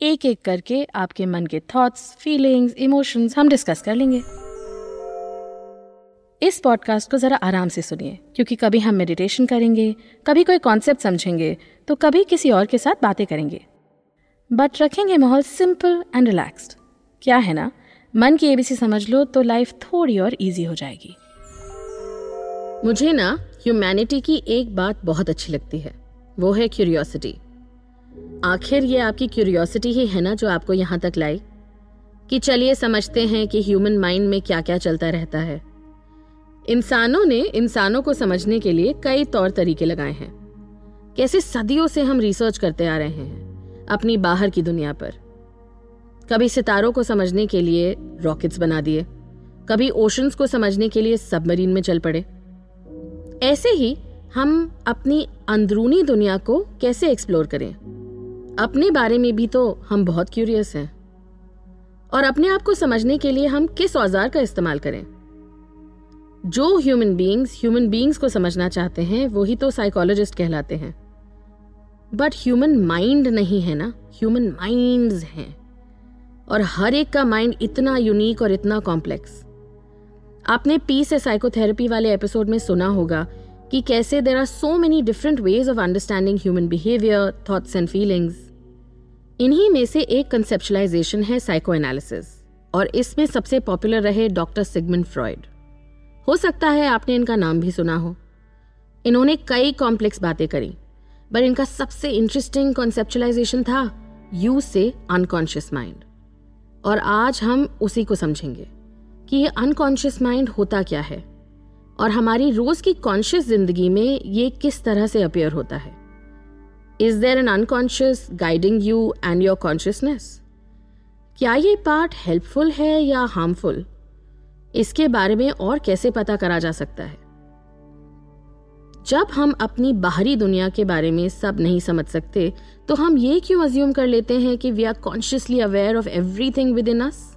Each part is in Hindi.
एक एक करके आपके मन के थॉट्स फीलिंग्स इमोशंस हम डिस्कस कर लेंगे। इस पॉडकास्ट को ज़रा आराम से सुनिए, क्योंकि कभी हम मेडिटेशन करेंगे, कभी कोई कॉन्सेप्ट समझेंगे तो कभी किसी और के साथ बातें करेंगे। बट रखेंगे माहौल सिंपल एंड रिलैक्स्ड क्या है ना? मन की एबीसी समझ लो तो लाइफ थोड़ी और इजी हो जाएगी। मुझे ना ह्यूमैनिटी की एक बात बहुत अच्छी लगती है, वो है क्यूरियोसिटी आखिर ये आपकी क्यूरियोसिटी ही है ना जो आपको यहाँ तक लाई? कि चलिए समझते हैं कि ह्यूमन माइंड में क्या क्या चलता रहता है। इंसानों ने इंसानों को समझने के लिए कई तौर तरीके लगाए हैं। कैसे सदियों से हम रिसर्च करते आ रहे हैं अपनी बाहर की दुनिया पर। कभी सितारों को समझने के लिए रॉकेट्स बना दिए। कभी ओशंस को समझने के लिए सबमरीन में चल पड़े। ऐसे ही हम अपनी अंदरूनी दुनिया को कैसे एक्सप्लोर करें? अपने बारे में भी तो हम बहुत क्यूरियस हैं। और अपने आप को समझने के लिए हम किस औज़ार का इस्तेमाल करें? जो ह्यूमन बींग्स ह्यूमन बींग्स को समझना चाहते हैं, वो ही तो साइकोलॉजिस्ट कहलाते हैं। बट ह्यूमन माइंड नहीं है ना? ह्यूमन माइंड्स हैं। और हर एक का माइंड इतना यूनिक और इतना कॉम्प्लेक्स आपने पी से साइकोथेरेपी वाले एपिसोड में सुना होगा कि कैसे there are so many different ways of understanding human behaviour thoughts and feelings इन्हीं में से एक कंसेप्चुलाइजेशन है साइको एनालिसिस और इसमें सबसे पॉपुलर रहे डॉक्टर सिगमंड फ्रॉइड हो सकता है आपने इनका नाम भी सुना हो। इन्होंने कई कॉम्प्लेक्स बातें करी, पर इनका सबसे इंटरेस्टिंग कॉन्सेप्चुलाइजेशन था यू से अनकॉन्शियस माइंड और आज हम उसी को समझेंगे कि ये अनकॉन्शियस माइंड होता क्या है, और हमारी रोज की कॉन्शियस ज़िंदगी में ये किस तरह से अपेयर होता है। Is there an unconscious guiding you and your consciousness क्या ये पार्ट हेल्पफुल है या हार्मफुल इसके बारे में और कैसे पता करा जा सकता है? जब हम अपनी बाहरी दुनिया के बारे में सब नहीं समझ सकते तो हम ये क्यों अज्यूम कर लेते हैं कि we are consciously aware of everything within us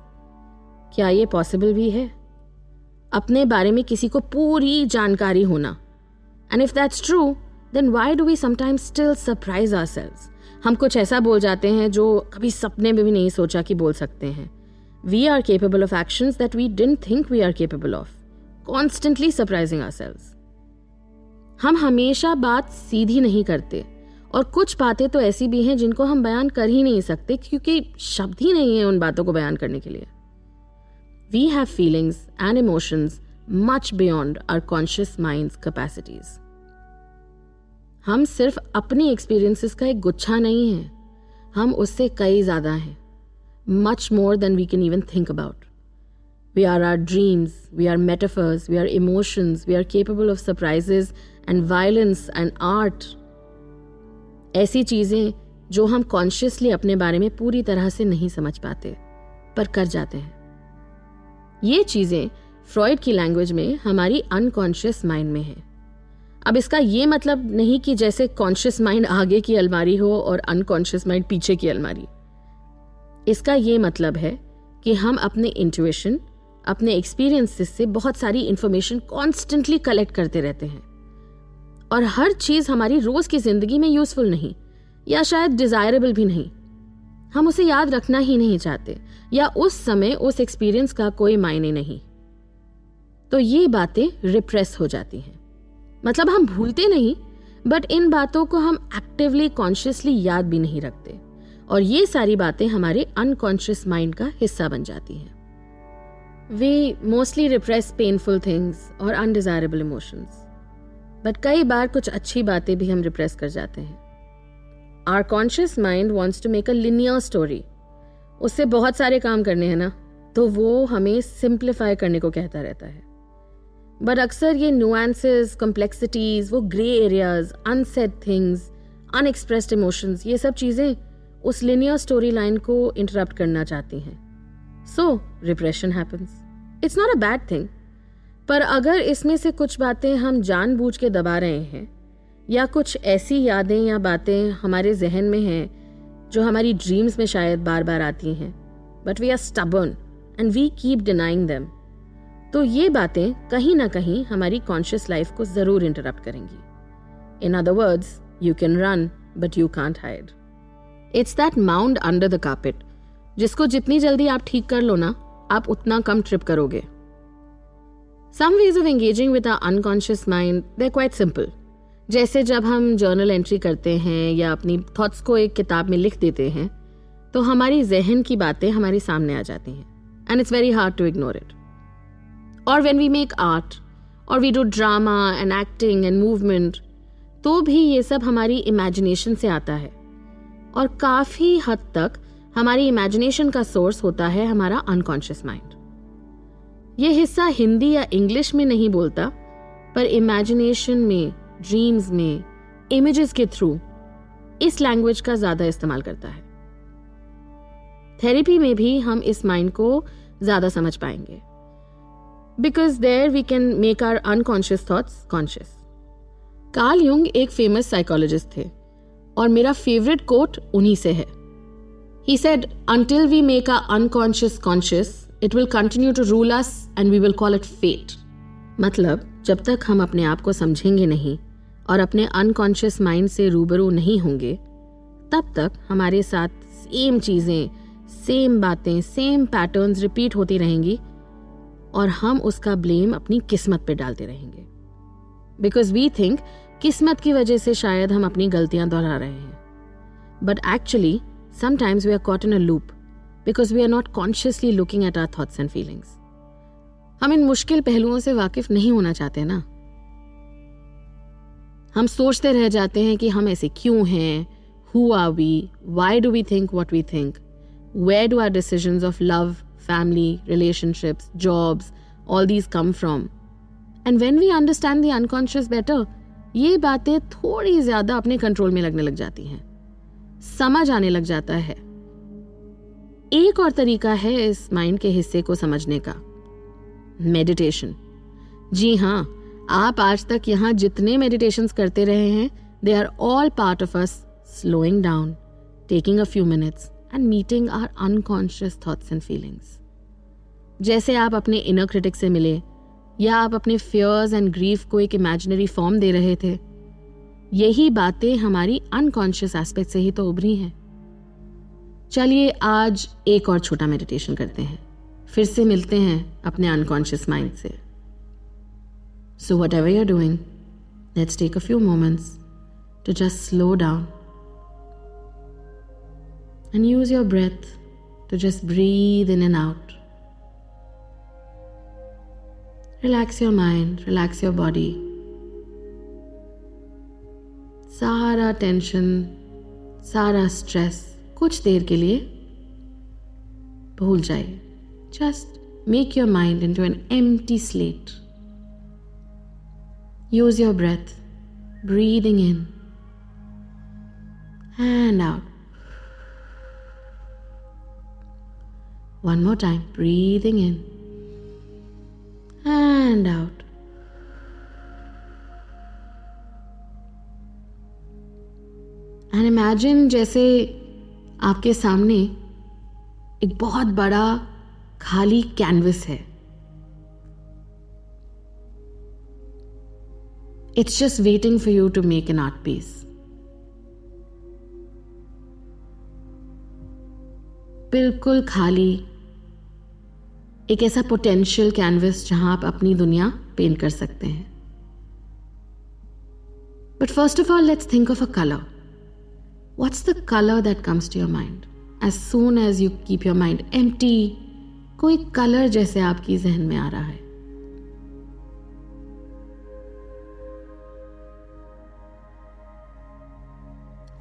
क्या ये पॉसिबल भी है? अपने बारे में किसी को पूरी जानकारी होना। And if that's true then why do we sometimes still surprise ourselves हम कुछ ऐसा बोल जाते हैं जो कभी सपने में भी नहीं सोचा कि बोल सकते हैं। We are capable of action that we don't think we are capable of constantly surprising ourselves हम हमेशा बात सीधी नहीं करते। और कुछ बातें तो ऐसी भी हैं जिनको हम बयान कर ही नहीं सकते क्योंकि शब्द ही नहीं है उन बातों को बयान करने के लिए। We have feelings and emotions much beyond our conscious mind's capacities. हम सिर्फ़ अपनी एक्सपीरियंसेस का एक गुच्छा नहीं है। हम उससे कई ज़्यादा हैं। Much more than we can even think about we are our dreams we are metaphors we are emotions we are capable of surprises and violence and art ऐसी चीज़ें जो हम कॉन्शियसली अपने बारे में पूरी तरह से नहीं समझ पाते, पर कर जाते हैं। ये चीज़ें फ्रॉइड की लैंग्वेज में हमारी अनकॉन्शियस माइंड में है। अब इसका ये मतलब नहीं कि जैसे कॉन्शियस माइंड आगे की अलमारी हो और अनकॉन्शियस माइंड पीछे की अलमारी। इसका ये मतलब है कि हम अपने इंट्यूएशन अपने एक्सपीरियंसेस से बहुत सारी इंफॉर्मेशन कॉन्स्टेंटली कलेक्ट करते रहते हैं। और हर चीज़ हमारी रोज की ज़िंदगी में यूजफुल नहीं, या शायद डिजायरेबल भी नहीं। हम उसे याद रखना ही नहीं चाहते, या उस समय उस एक्सपीरियंस का कोई मायने नहीं। तो ये बातें रिप्रेस हो जाती हैं। मतलब हम भूलते नहीं बट इन बातों को हम एक्टिवली कॉन्शियसली याद भी नहीं रखते। और ये सारी बातें हमारे अनकॉन्शियस माइंड का हिस्सा बन जाती हैं। We mostly repress painful things और अनडिजायरेबल इमोशंस बट कई बार कुछ अच्छी बातें भी हम रिप्रेस कर जाते हैं। Our conscious mind wants to make a linear story उससे बहुत सारे काम करने हैं ना तो वो हमें सिंप्लीफाई करने को कहता रहता है। बट अक्सर ये नुआंसेस कॉम्प्लेक्सिटीज वो grey areas unsaid things unexpressed emotions ये सब चीज़ें उस लिनियर स्टोरी लाइन को इंटरप्ट करना चाहती हैं। So repression happens it's not a bad thing पर अगर इसमें से कुछ बातें हम जानबूझ के दबा रहे हैं, या कुछ ऐसी यादें या बातें हमारे जहन में हैं, जो हमारी ड्रीम्स में शायद बार बार आती हैं but we are stubborn and we keep denying them तो ये बातें कहीं ना कहीं हमारी कॉन्शियस लाइफ को ज़रूर इंटरप्ट करेंगी। In other words you can run but you can't hide it's that mound under the carpet जिसको जितनी जल्दी आप ठीक कर लो ना, आप उतना कम ट्रिप करोगे। Some ways of engaging with unconscious mind they quite simple जैसे जब हम जर्नल एंट्री करते हैं या अपनी थॉट्स को एक किताब में लिख देते हैं तो हमारी जहन की बातें हमारे सामने आ जाती हैं and it's very hard to ignore it और वेन वी मेक आर्ट और we do drama and acting and movement तो भी ये सब हमारी इमेजिनेशन से आता है। और काफ़ी हद तक हमारी इमेजिनेशन का सोर्स होता है हमारा अनकॉन्शियस माइंड ये हिस्सा हिंदी या इंग्लिश में नहीं बोलता, पर इमेजिनेशन में ड्रीम्स में इमेजेस के थ्रू इस लैंग्वेज का ज़्यादा इस्तेमाल करता है। थेरेपी में भी हम इस माइंड को ज़्यादा समझ पाएँगे। Because there we can make our unconscious thoughts conscious Carl Jung एक फ़ेमस साइकोलॉजिस्ट थे, और मेरा फेवरेट कोट उन्हीं से है। He said until we make our unconscious conscious it will continue to rule us and we will call it fate मतलब जब तक हम अपने आप को समझेंगे नहीं और अपने अनकॉन्शियस माइंड से रूबरू नहीं होंगे, तब तक हमारे साथ सेम चीज़ें सेम बातें सेम पैटर्न्स रिपीट होती रहेंगी और हम उसका ब्लेम अपनी किस्मत पे डालते रहेंगे। बिकॉज़ वी थिंक किस्मत की वजह से शायद हम अपनी गलतियाँ दोहरा रहे हैं। But actually sometimes we are caught in a loop because we are not consciously looking at our thoughts and feelings हम इन मुश्किल पहलुओं से वाकिफ नहीं होना चाहते ना। हम सोचते रह जाते हैं कि हम ऐसे क्यों हैं? Who are we why do we think what we think where do our decision of love family relationships jobs all these come from and when we understand the unconscious better ये बातें थोड़ी ज़्यादा अपने कंट्रोल में लगने लग जाती हैं। समझ आने लग जाता है। एक और तरीका है इस माइंड के हिस्से को समझने का। मेडिटेशन जी हाँ आप आज तक यहाँ जितने मेडिटेशन करते रहे हैं they are all part of us slowing down taking a few minutes and meeting our unconscious thoughts and feelings जैसे आप अपने इनर क्रिटिक से मिले, या आप अपने फियर्स एंड ग्रीफ को एक इमेजिनरी फॉर्म दे रहे थे, यही बातें हमारी अनकॉन्शियस एस्पेक्ट से ही तो उभरी हैं। चलिए आज एक और छोटा मेडिटेशन करते हैं। फिर से मिलते हैं अपने अनकॉन्शियस माइंड से। So whatever you're doing let's take a few moments to just slow down and use your breath to just breathe in and out. Relax your mind, relax your body. सारा टेंशन सारा स्ट्रेस कुछ देर के लिए भूल जाइए just make your mind into an empty slate use your breath breathing in and out. One more time, breathing in and out. And imagine जैसे आपके सामने एक बहुत बड़ा खाली कैनवस है it's just waiting for you to make an art piece बिल्कुल खाली एक ऐसा पोटेंशियल कैनवस जहाँ आप अपनी दुनिया पेंट कर सकते हैं। But first of all let's think of a colour what's the colour that comes to your mind as soon as you keep your mind um कोई कलर जैसे आपकी जहन में आ रहा है।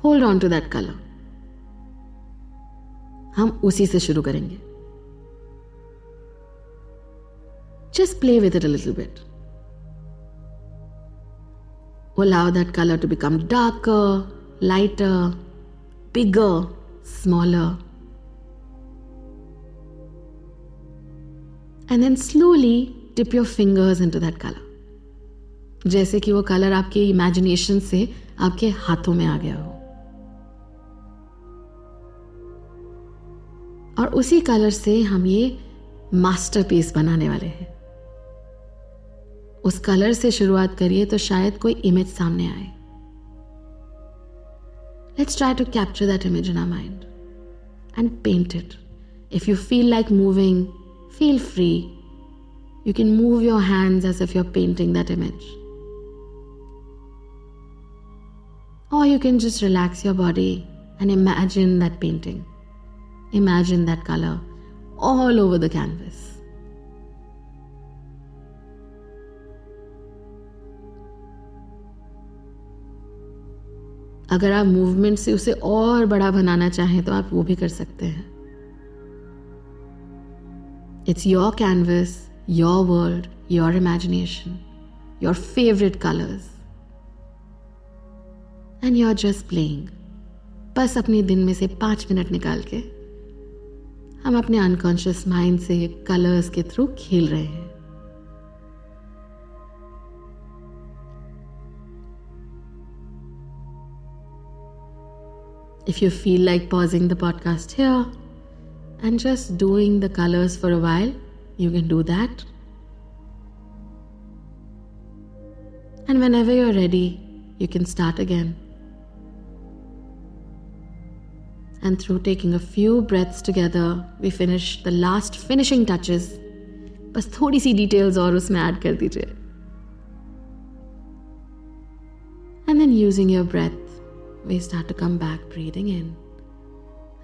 Hold on to that colour हम उसी से शुरू करेंगे। Just play with it a little bit Allow that color to become darker, lighter, bigger, smaller. And then slowly dip your fingers into that color. जैसे कि वो कलर आपके इमेजिनेशन से आपके हाथों में आ गया हो और उसी कलर से हम ये मास्टरपीस बनाने वाले हैं उस कलर से शुरुआत करिए तो शायद कोई इमेज सामने आए let's try to capture that image in our mind and paint it if you feel like moving feel free you can move your hands as if you are painting that image Or you can just relax your body and imagine that painting. Imagine that color all over the canvas. अगर आप मूवमेंट से उसे और बड़ा बनाना चाहें तो आप वो भी कर सकते हैं। It's your canvas your world your imagination your favourite colours and you are just playing बस अपने दिन में से पाँच मिनट निकाल के हम अपने अनकॉन्शियस माइंड से कलर्स के थ्रू खेल रहे हैं। If you feel like pausing the podcast here and just doing the colors for a while, you can do that. And whenever you're ready, you can start again. And through taking a few breaths together, we finish the last finishing touches. बस थोड़ी सी डिटेल्स और उसमें ऐड कर दीजिए And then using your breath, we start to come back, breathing in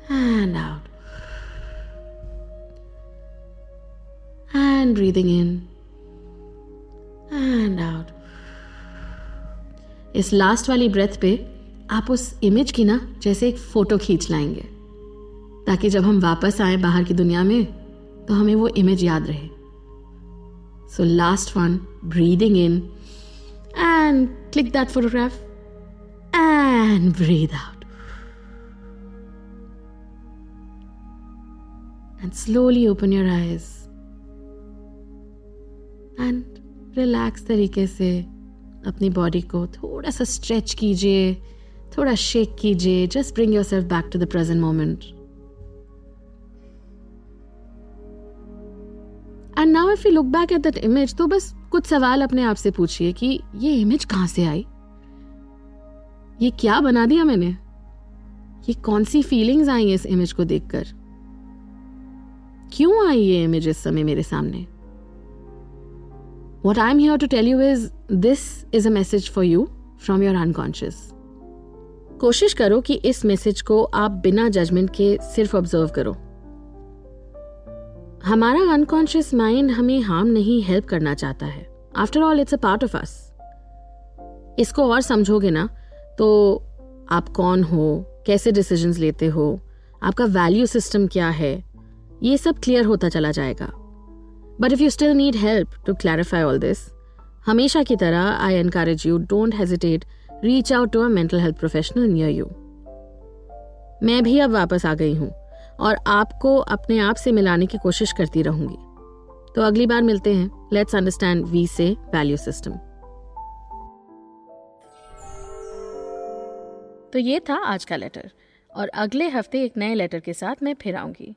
and out. And breathing in and out. इस लास्ट वाली ब्रेथ पे आप उस इमेज की ना जैसे एक फ़ोटो खींच लाएँगे ताकि जब हम वापस आए बाहर की दुनिया में तो हमें वो इमेज याद रहे so last one breathing in and click that photograph and breathe out. And slowly open your eyes. And relax तरीके से अपनी बॉडी को थोड़ा सा स्ट्रेच कीजिए, थोड़ा शेक कीजिए just bring yourself back to the present moment and now if you look back at that image तो बस कुछ सवाल अपने आप से पूछिए कि ये इमेज कहाँ से आई ये क्या बना दिया मैंने? ये कौन सी फीलिंग्स आई इस इमेज को देखकर? क्यों आई ये इमेज इस समय मेरे सामने? What I am here to tell you is this is a message for you from your unconscious कोशिश करो कि इस मैसेज को आप बिना जजमेंट के सिर्फ़ ऑब्ज़र्व करो। हमारा अनकॉन्शियस माइंड हमें हार्म नहीं हेल्प करना चाहता है। After all it's a part of us इसको और समझोगे ना तो आप कौन हो? कैसे डिसीजंस लेते हो? आपका वैल्यू सिस्टम क्या है? ये सब क्लियर होता चला जाएगा। But if you still need help to clarify all this हमेशा की तरह I encourage you don't hesitate reach out to a mental health professional near you मैं भी अब वापस आ गई हूँ और आपको अपने आप से मिलाने की कोशिश करती रहूँगी। तो अगली बार मिलते हैं। Let's understand we say value system तो ये था आज का लेटर और अगले हफ़्ते एक नए लेटर के साथ मैं फिर आऊँगी.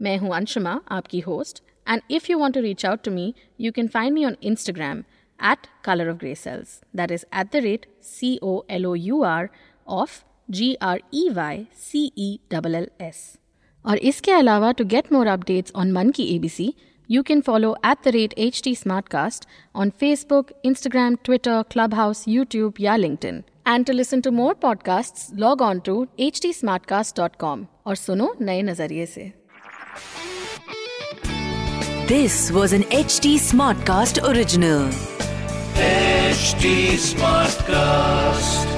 मैं हूँ अंशुमा, आपकी host and if you want to reach out to me you can find me on Instagram at colour of grey cells that is at the rate C O L O U R of G R E Y C E double L S और इसके अलावा to get more updates on Mann Ki A B C you can follow at the rate H T smartcast on Facebook Instagram Twitter Clubhouse YouTube या LinkedIn. And to listen to more podcasts, log on to htsmartcast.com और सुनो नए नजरिए से This was an HT Smartcast original. HT Smartcast.